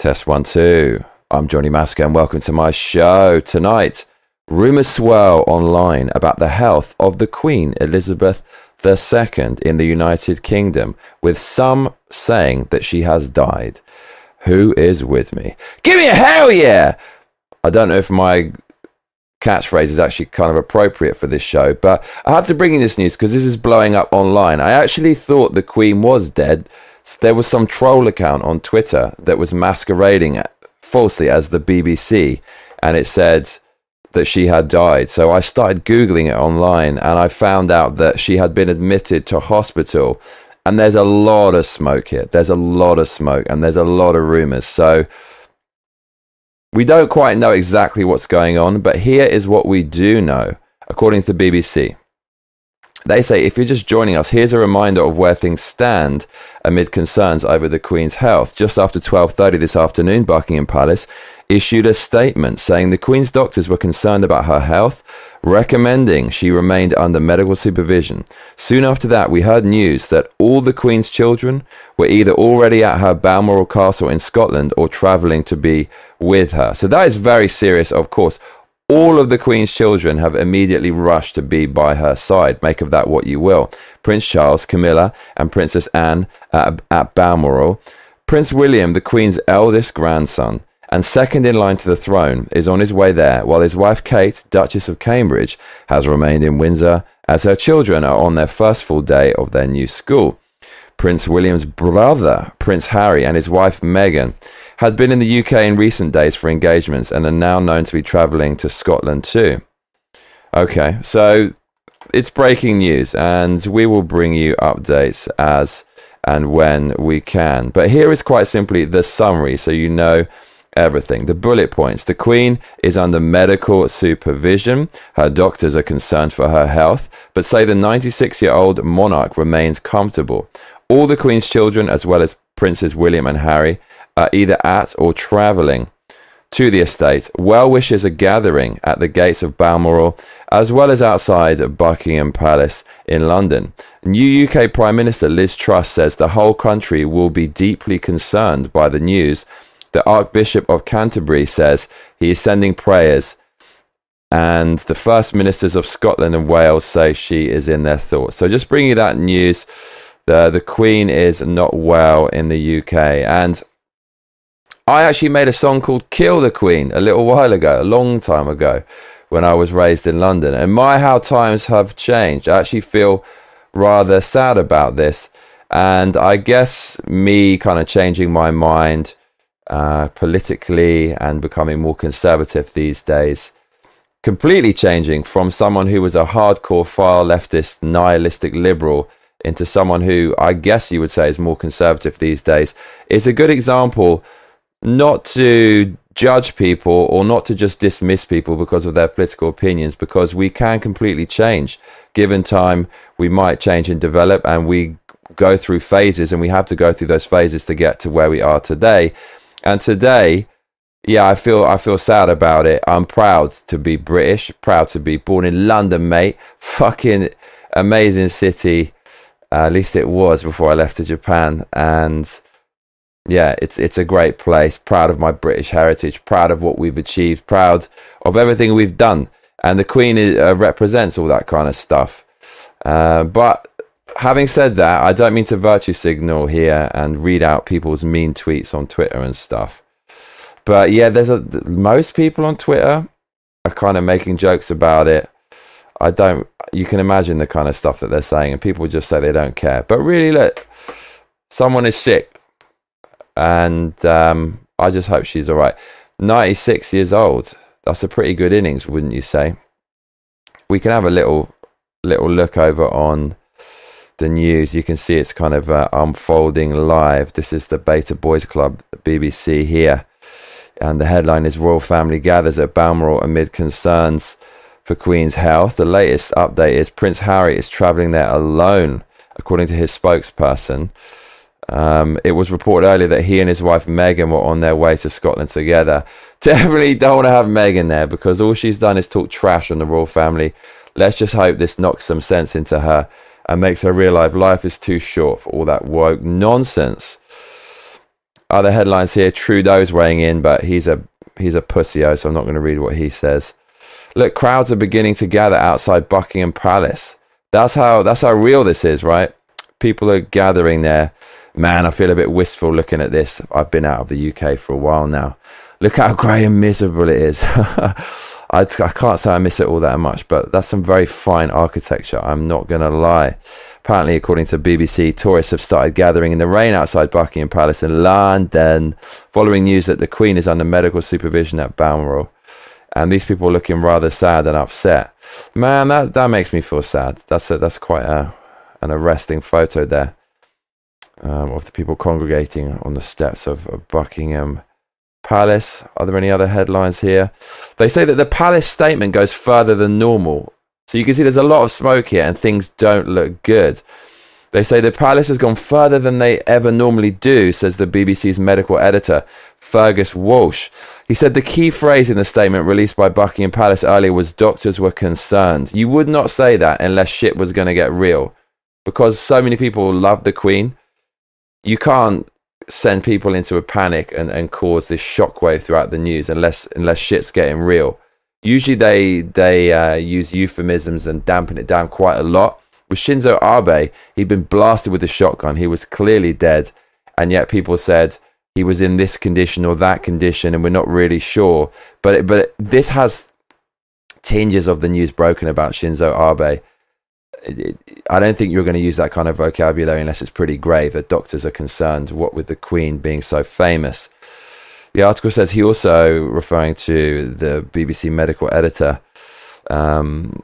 Test one, two. I'm Johnny Massacre and welcome to my show. Tonight, rumours swirl online about the health of the Queen Elizabeth II in the United Kingdom, with some saying that she has died. Who is with me? Give me a hell yeah! I don't know if my catchphrase is actually kind of appropriate for this show, but I have to bring in this news because this is blowing up online. I actually thought the Queen was dead there was some troll account on Twitter that was masquerading falsely as the BBC, and it said that she had died. So I started Googling it online and I found out that she had been admitted to hospital. And there's a lot of smoke here. There's a lot of smoke and there's a lot of rumors. So we don't quite know exactly what's going on, but here is what we do know, according to the BBC. They say if you're just joining us, here's a reminder of where things stand amid concerns over the Queen's health. Just after 12:30 this afternoon, Buckingham Palace issued a statement saying the Queen's doctors were concerned about her health, recommending she remained under medical supervision. Soon after that, we heard news that all the Queen's children were either already at her Balmoral Castle in Scotland or travelling to be with her. So that is very serious, of course all of the Queen's children have immediately rushed to be by her side. Make of that what you will. Prince Charles, Camilla, and Princess Anne at, at Balmoral. Prince William, the Queen's eldest grandson, and second in line to the throne, is on his way there, while his wife Kate, Duchess of Cambridge, has remained in Windsor as her children are on their first full day of their new school. Prince William's brother, Prince Harry, and his wife Meghan had been in the UK in recent days for engagements and are now known to be travelling to Scotland too. Okay, so it's breaking news, and we will bring you updates as and when we can. But here is quite simply the summary so you know everything. The bullet points. The Queen is under medical supervision. Her doctors are concerned for her health, but say the 96 year old monarch remains comfortable. All the Queen's children, as well as Princes William and Harry, are either at or travelling to the estate. Well wishers are gathering at the gates of Balmoral as well as outside Buckingham Palace in London. New UK Prime Minister Liz Truss says the whole country will be deeply concerned by the news. The Archbishop of Canterbury says he is sending prayers, and the First Ministers of Scotland and Wales say she is in their thoughts. So, just bringing you that news. The, the Queen is not well in the UK, and I actually made a song called Kill the Queen a little while ago, a long time ago, when I was raised in London. And my, how times have changed. I actually feel rather sad about this. And I guess me kind of changing my mind uh, politically and becoming more conservative these days, completely changing from someone who was a hardcore far leftist, nihilistic liberal into someone who I guess you would say is more conservative these days, is a good example not to judge people or not to just dismiss people because of their political opinions because we can completely change given time. We might change and develop and we go through phases and we have to go through those phases to get to where we are today. And today yeah i feel i feel sad about it. I'm proud to be british proud to be born in london mate. Fucking amazing city uh, at least it was before i left to japan and yeah, it's it's a great place. Proud of my British heritage. Proud of what we've achieved. Proud of everything we've done. And the Queen is, uh, represents all that kind of stuff. Uh, but having said that, I don't mean to virtue signal here and read out people's mean tweets on Twitter and stuff. But yeah, there's a most people on Twitter are kind of making jokes about it. I don't. You can imagine the kind of stuff that they're saying, and people just say they don't care. But really, look, someone is sick and um, I just hope she's all right. 96 years old. That's a pretty good innings, wouldn't you say? We can have a little little look over on the news. You can see it's kind of uh, unfolding live. This is the Beta Boys Club, BBC here. And the headline is Royal Family Gathers at Balmoral amid concerns for Queen's health. The latest update is Prince Harry is travelling there alone, according to his spokesperson. Um, it was reported earlier that he and his wife Meghan were on their way to Scotland together. Definitely don't want to have Meghan there because all she's done is talk trash on the royal family. Let's just hope this knocks some sense into her and makes her realise life is too short for all that woke nonsense. other headlines here. Trudeau's weighing in, but he's a he's a pussy, so I'm not going to read what he says. Look, crowds are beginning to gather outside Buckingham Palace. That's how that's how real this is, right? People are gathering there. Man, I feel a bit wistful looking at this. I've been out of the UK for a while now. Look how grey and miserable it is. I, I can't say I miss it all that much, but that's some very fine architecture. I'm not going to lie. Apparently, according to BBC, tourists have started gathering in the rain outside Buckingham Palace in London, following news that the Queen is under medical supervision at Balmoral. And these people are looking rather sad and upset. Man, that, that makes me feel sad. That's a, that's quite a, an arresting photo there um, of the people congregating on the steps of, of Buckingham Palace. Are there any other headlines here? They say that the Palace statement goes further than normal. So you can see there's a lot of smoke here and things don't look good. They say the palace has gone further than they ever normally do, says the BBC's medical editor, Fergus Walsh. He said the key phrase in the statement released by Buckingham Palace earlier was doctors were concerned. You would not say that unless shit was going to get real. Because so many people love the Queen, you can't send people into a panic and, and cause this shockwave throughout the news unless unless shit's getting real. Usually they they uh, use euphemisms and dampen it down quite a lot. With Shinzo Abe, he'd been blasted with a shotgun. He was clearly dead, and yet people said he was in this condition or that condition, and we're not really sure. But but this has tinges of the news broken about Shinzo Abe. I don't think you're going to use that kind of vocabulary unless it's pretty grave that doctors are concerned. What with the Queen being so famous. The article says he also, referring to the BBC medical editor, um,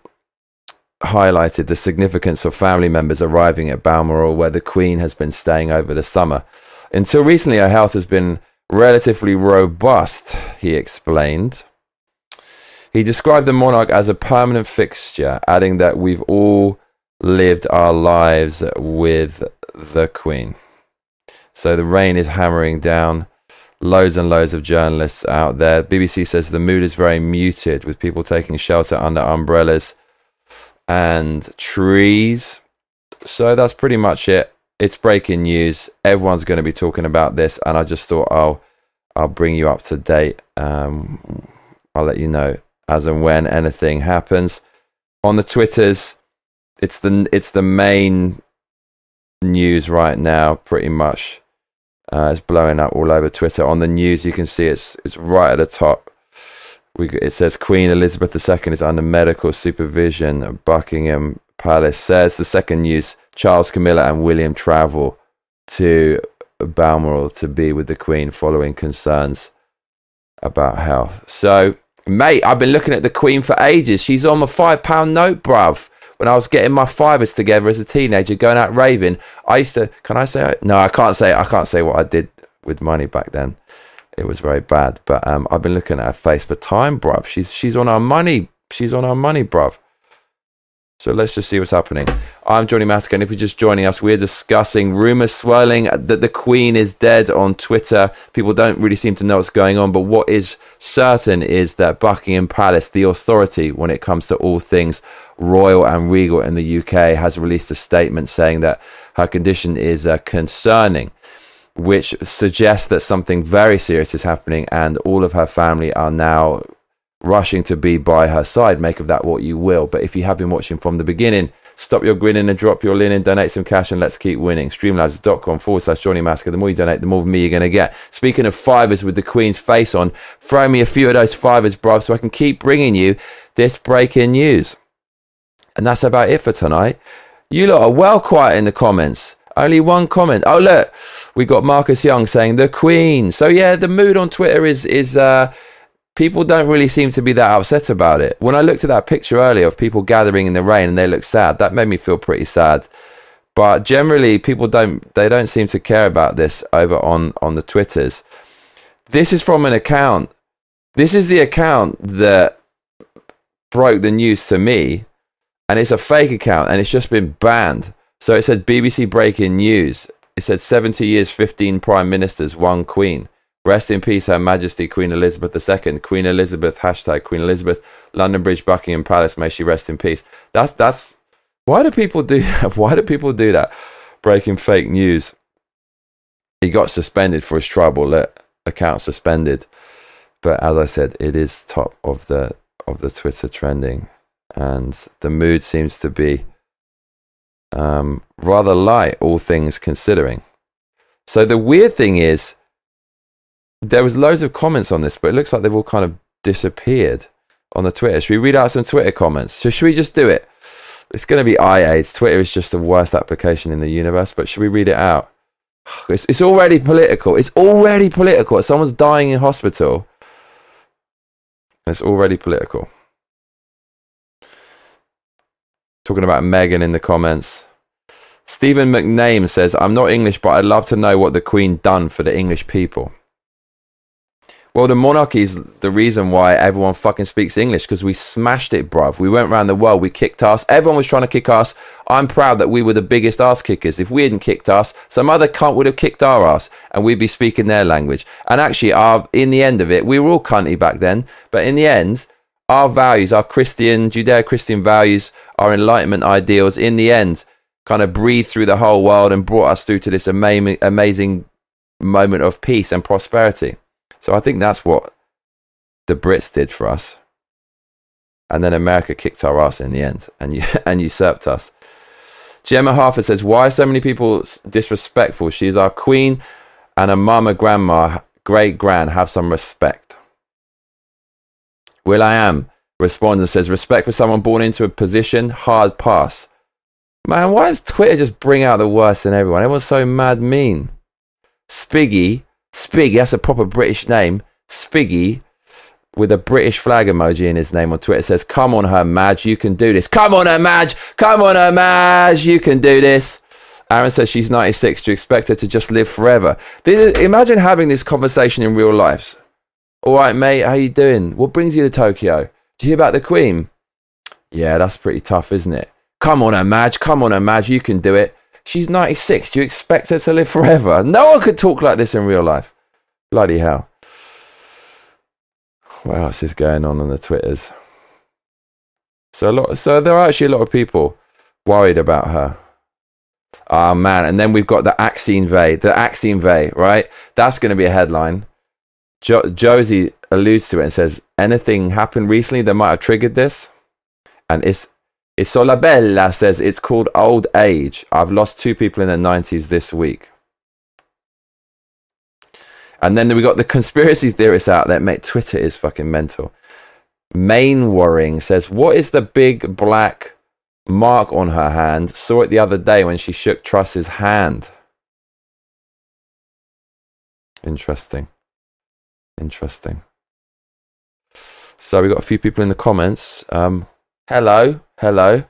highlighted the significance of family members arriving at Balmoral, where the Queen has been staying over the summer. Until recently, her health has been relatively robust, he explained. He described the monarch as a permanent fixture, adding that we've all lived our lives with the Queen. So the rain is hammering down. Loads and loads of journalists out there. BBC says the mood is very muted, with people taking shelter under umbrellas and trees. So that's pretty much it. It's breaking news. Everyone's going to be talking about this, and I just thought I'll I'll bring you up to date. Um, I'll let you know as and when anything happens on the Twitters it's the it's the main news right now, pretty much. Uh, it's blowing up all over Twitter. On the news, you can see it's it's right at the top. We, it says Queen Elizabeth II is under medical supervision. Buckingham Palace says the second news: Charles, Camilla, and William travel to Balmoral to be with the Queen following concerns about health. So, mate, I've been looking at the Queen for ages. She's on my five pound note, bruv when I was getting my fivers together as a teenager, going out raving, I used to. Can I say? No, I can't say. I can't say what I did with money back then. It was very bad. But um, I've been looking at her face for time, bruv. She's she's on our money. She's on our money, bruv. So let's just see what's happening. I'm Johnny Massacre, and if you're just joining us, we're discussing rumors swirling that the Queen is dead on Twitter. People don't really seem to know what's going on, but what is certain is that Buckingham Palace, the authority when it comes to all things royal and regal in the UK, has released a statement saying that her condition is uh, concerning, which suggests that something very serious is happening, and all of her family are now rushing to be by her side. Make of that what you will. But if you have been watching from the beginning, stop your grinning and drop your linen, donate some cash, and let's keep winning. Streamlabs.com forward slash Johnny Massacre. The more you donate, the more of me you're going to get. Speaking of fivers with the Queen's face on, throw me a few of those fivers, bruv, so I can keep bringing you this breaking news. And that's about it for tonight. You lot are well quiet in the comments. Only one comment. Oh look, we got Marcus Young saying the Queen. So yeah, the mood on Twitter is is uh, people don't really seem to be that upset about it. When I looked at that picture earlier of people gathering in the rain and they look sad, that made me feel pretty sad. But generally, people don't they don't seem to care about this over on on the twitters. This is from an account. This is the account that broke the news to me, and it's a fake account, and it's just been banned. So it said BBC breaking news. It said 70 years, 15 prime ministers, one queen. Rest in peace, Her Majesty Queen Elizabeth II. Queen Elizabeth, hashtag Queen Elizabeth, London Bridge, Buckingham Palace, may she rest in peace. That's, that's, why do people do that? Why do people do that? Breaking fake news. he got suspended for his tribal account suspended. But as I said, it is top of the of the Twitter trending, and the mood seems to be um, rather light, all things considering. So the weird thing is, there was loads of comments on this, but it looks like they've all kind of disappeared on the Twitter. Should we read out some Twitter comments? So should we just do it? It's going to be I-AIDS. Twitter is just the worst application in the universe, but should we read it out? It's, it's already political. It's already political. Someone's dying in hospital. It's already political. Talking about Meghan in the comments. Stephen McName says, I'm not English, but I'd love to know what the Queen done for the English people. Well, the monarchy is the reason why everyone fucking speaks English because we smashed it, bruv. We went around the world, we kicked ass. Everyone was trying to kick ass. I'm proud that we were the biggest ass kickers. If we hadn't kicked ass, some other cunt would have kicked our ass and we'd be speaking their language. And actually, our, in the end of it, we were all cunty back then. But in the end, our values, our Christian, Judeo Christian values, our Enlightenment ideals, in the end, kind of breathed through the whole world and brought us through to this amazing, amazing moment of peace and prosperity. So I think that's what the Brits did for us. And then America kicked our ass in the end and, and usurped us. Gemma Harford says, Why are so many people disrespectful? She's our queen and a mama, grandma, great grand. Have some respect. Will I am responds and says, Respect for someone born into a position, hard pass. Man, why does Twitter just bring out the worst in everyone? Everyone's so mad mean. Spiggy Spiggy, that's a proper British name. Spiggy, with a British flag emoji in his name on Twitter, says, Come on, her Madge, you can do this. Come on, her Madge. Come on, her Madge, you can do this. Aaron says she's 96. Do you expect her to just live forever? Imagine having this conversation in real life. All right, mate, how you doing? What brings you to Tokyo? Do you hear about the Queen? Yeah, that's pretty tough, isn't it? Come on, Madge. Come on, Madge, you can do it. She's 96. Do you expect her to live forever? No one could talk like this in real life. Bloody hell. What else is going on on the Twitters? So a lot. So there are actually a lot of people worried about her. Oh man! And then we've got the Axine Vey, the Axine Vey, right? That's going to be a headline. Jo- Josie alludes to it and says, "Anything happened recently that might have triggered this?" And it's Isolabella says it's called old age. I've lost two people in their 90s this week. And then we got the conspiracy theorists out there. Mate, Twitter is fucking mental. Main worrying says, What is the big black mark on her hand? Saw it the other day when she shook Truss's hand. Interesting. Interesting. So we got a few people in the comments. Um, hello. Hello.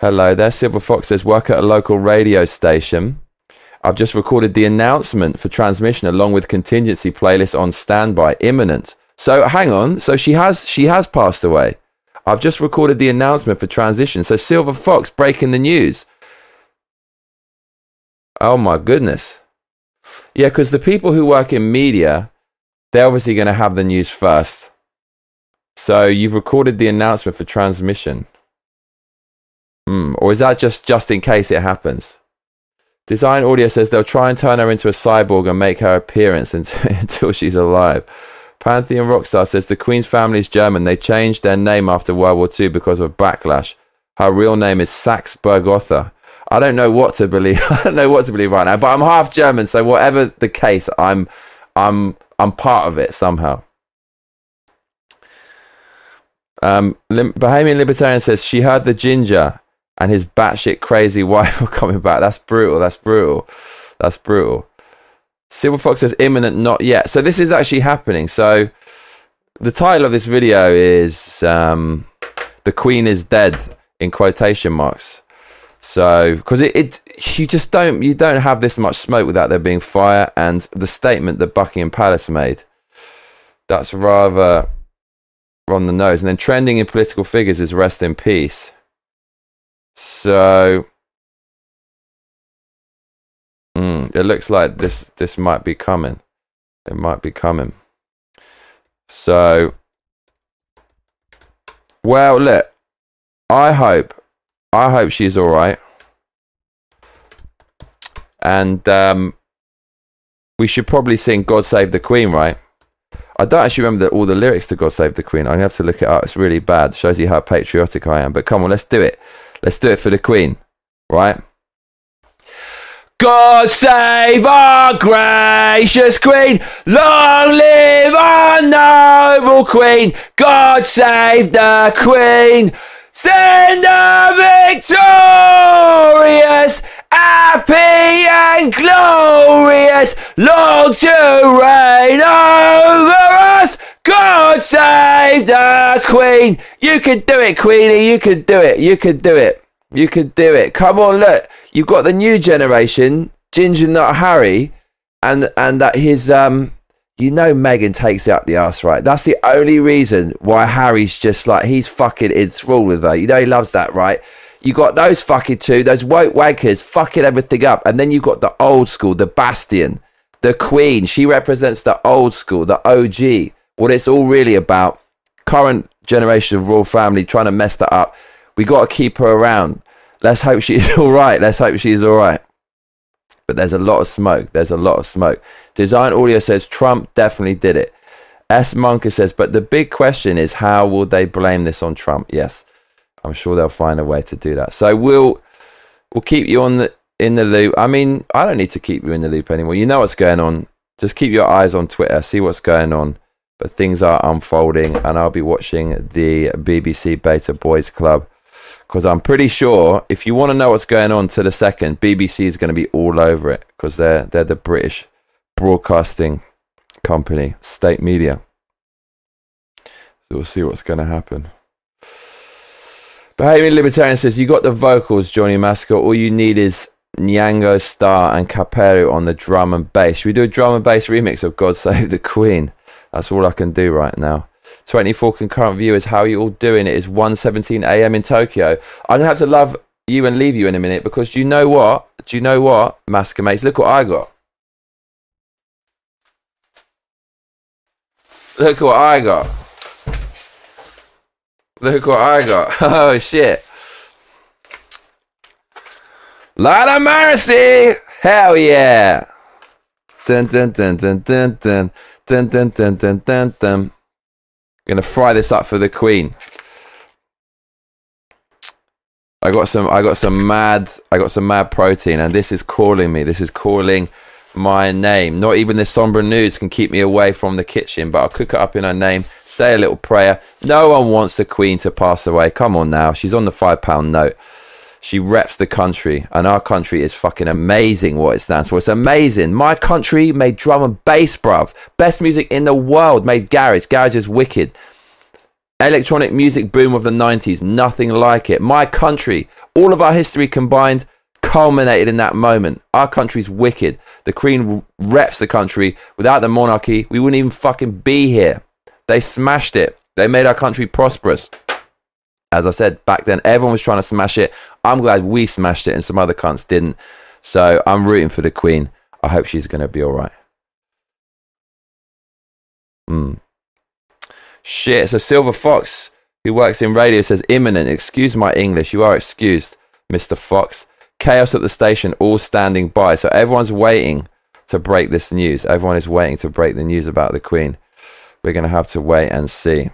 Hello there. Silver Fox says, work at a local radio station. I've just recorded the announcement for transmission along with contingency playlist on standby, imminent. So hang on. So she has she has passed away. I've just recorded the announcement for transition. So Silver Fox breaking the news. Oh my goodness. Yeah, because the people who work in media, they're obviously going to have the news first. So you've recorded the announcement for transmission. Mm, or is that just just in case it happens? Design Audio says they'll try and turn her into a cyborg and make her appearance until, she's alive. Pantheon Rockstar says the Queen's family is German. They changed their name after World War II because of backlash. Her real name is Saxe Bergotha. I don't know what to believe. I don't know what to believe right now, but I'm half German, so whatever the case, I'm I'm I'm part of it somehow. Um, Bahamian Libertarian says she heard the ginger and his batshit crazy wife are coming back. That's brutal. That's brutal. That's brutal. Silver Fox says imminent, not yet. So this is actually happening. So the title of this video is um, "The Queen is Dead" in quotation marks. So because it, it, you just don't you don't have this much smoke without there being fire, and the statement that Buckingham Palace made, that's rather on the nose. And then trending in political figures is "Rest in peace." So mm, it looks like this this might be coming. It might be coming. So well, look, I hope I hope she's all right. And um, we should probably sing God Save the Queen, right? I don't actually remember the, all the lyrics to God Save the Queen. I have to look it up. It's really bad. Shows you how patriotic I am. But come on, let's do it. Let's do it for the Queen, right? God save our gracious Queen. Long live our noble Queen. God save the Queen. Send her victorious, happy and glorious, long to reign over us. God save the Queen. You can do it, Queenie. You can do it. You can do it. You can do it. Come on, look. You've got the new generation, Ginger Nut Harry, and and that his um you know Megan takes it up the ass, right? That's the only reason why Harry's just like he's fucking enthralled with her. You know he loves that, right? You got those fucking two, those woke wankers fucking everything up, and then you've got the old school, the Bastion, the Queen. She represents the old school, the OG. What it's all really about. Current generation of royal family trying to mess that up. We got to keep her around. Let's hope she's all right. Let's hope she's all right but there's a lot of smoke. There's a lot of smoke. Design Audio says Trump definitely did it. S. Monka says, but the big question is how will they blame this on Trump? Yes, I'm sure they'll find a way to do that. So we'll we'll keep you on the in the loop. I mean, I don't need to keep you in the loop anymore. You know what's going on. Just keep your eyes on Twitter, see what's going on. But things are unfolding, and I'll be watching the BBC Beta Boys Club because I'm pretty sure if you want to know what's going on to the second, BBC is going to be all over it because they're they're the British broadcasting company, state media. So we'll see what's going to happen. Bahamian Libertarian says you got the vocals, Johnny Massacre. All you need is Nyango Star and Capello on the drum and bass. Should we do a drum and bass remix of God Save the Queen? That's all I can do right now. 24 concurrent viewers. How are you all doing? It is 1.17 a.m. in Tokyo. I'm going to have to love you and leave you in a minute because you know what? Do you know what, Masker mates? Look what I got. Look what I got. Look what I got. Oh, shit. Of mercy. Hell yeah. Dun dun dun dun dun dun dun dun dun dun dun dun. Gonna fry this up for the queen. I got some I got some mad I got some mad protein and this is calling me. This is calling my name. Not even this somber news can keep me away from the kitchen, but I'll cook it up in her name, say a little prayer. No one wants the queen to pass away. Come on now. She's on the five pound note. She reps the country, and our country is fucking amazing what it stands for. It's amazing. My country made drum and bass, bruv. Best music in the world made garage. Garage is wicked. Electronic music boom of the 90s, nothing like it. My country, all of our history combined, culminated in that moment. Our country's wicked. The Queen reps the country. Without the monarchy, we wouldn't even fucking be here. They smashed it. They made our country prosperous. As I said back then, everyone was trying to smash it. I'm glad we smashed it and some other cunts didn't. So I'm rooting for the Queen. I hope she's going to be all right. Hmm. Shit. So Silver Fox, who works in radio, says imminent. Excuse my English. You are excused, Mr. Fox. Chaos at the station, all standing by. So everyone's waiting to break this news. Everyone is waiting to break the news about the Queen. We're going to have to wait and see.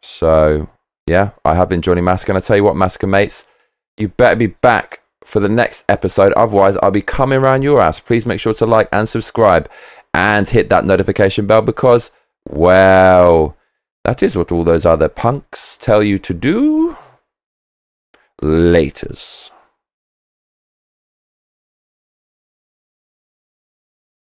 So yeah, I have been Johnny Massacre, and I tell you what, Masker mates, you better be back for the next episode. Otherwise, I'll be coming around your ass. Please make sure to like and subscribe and hit that notification bell because, well, that is what all those other punks tell you to do. Laters.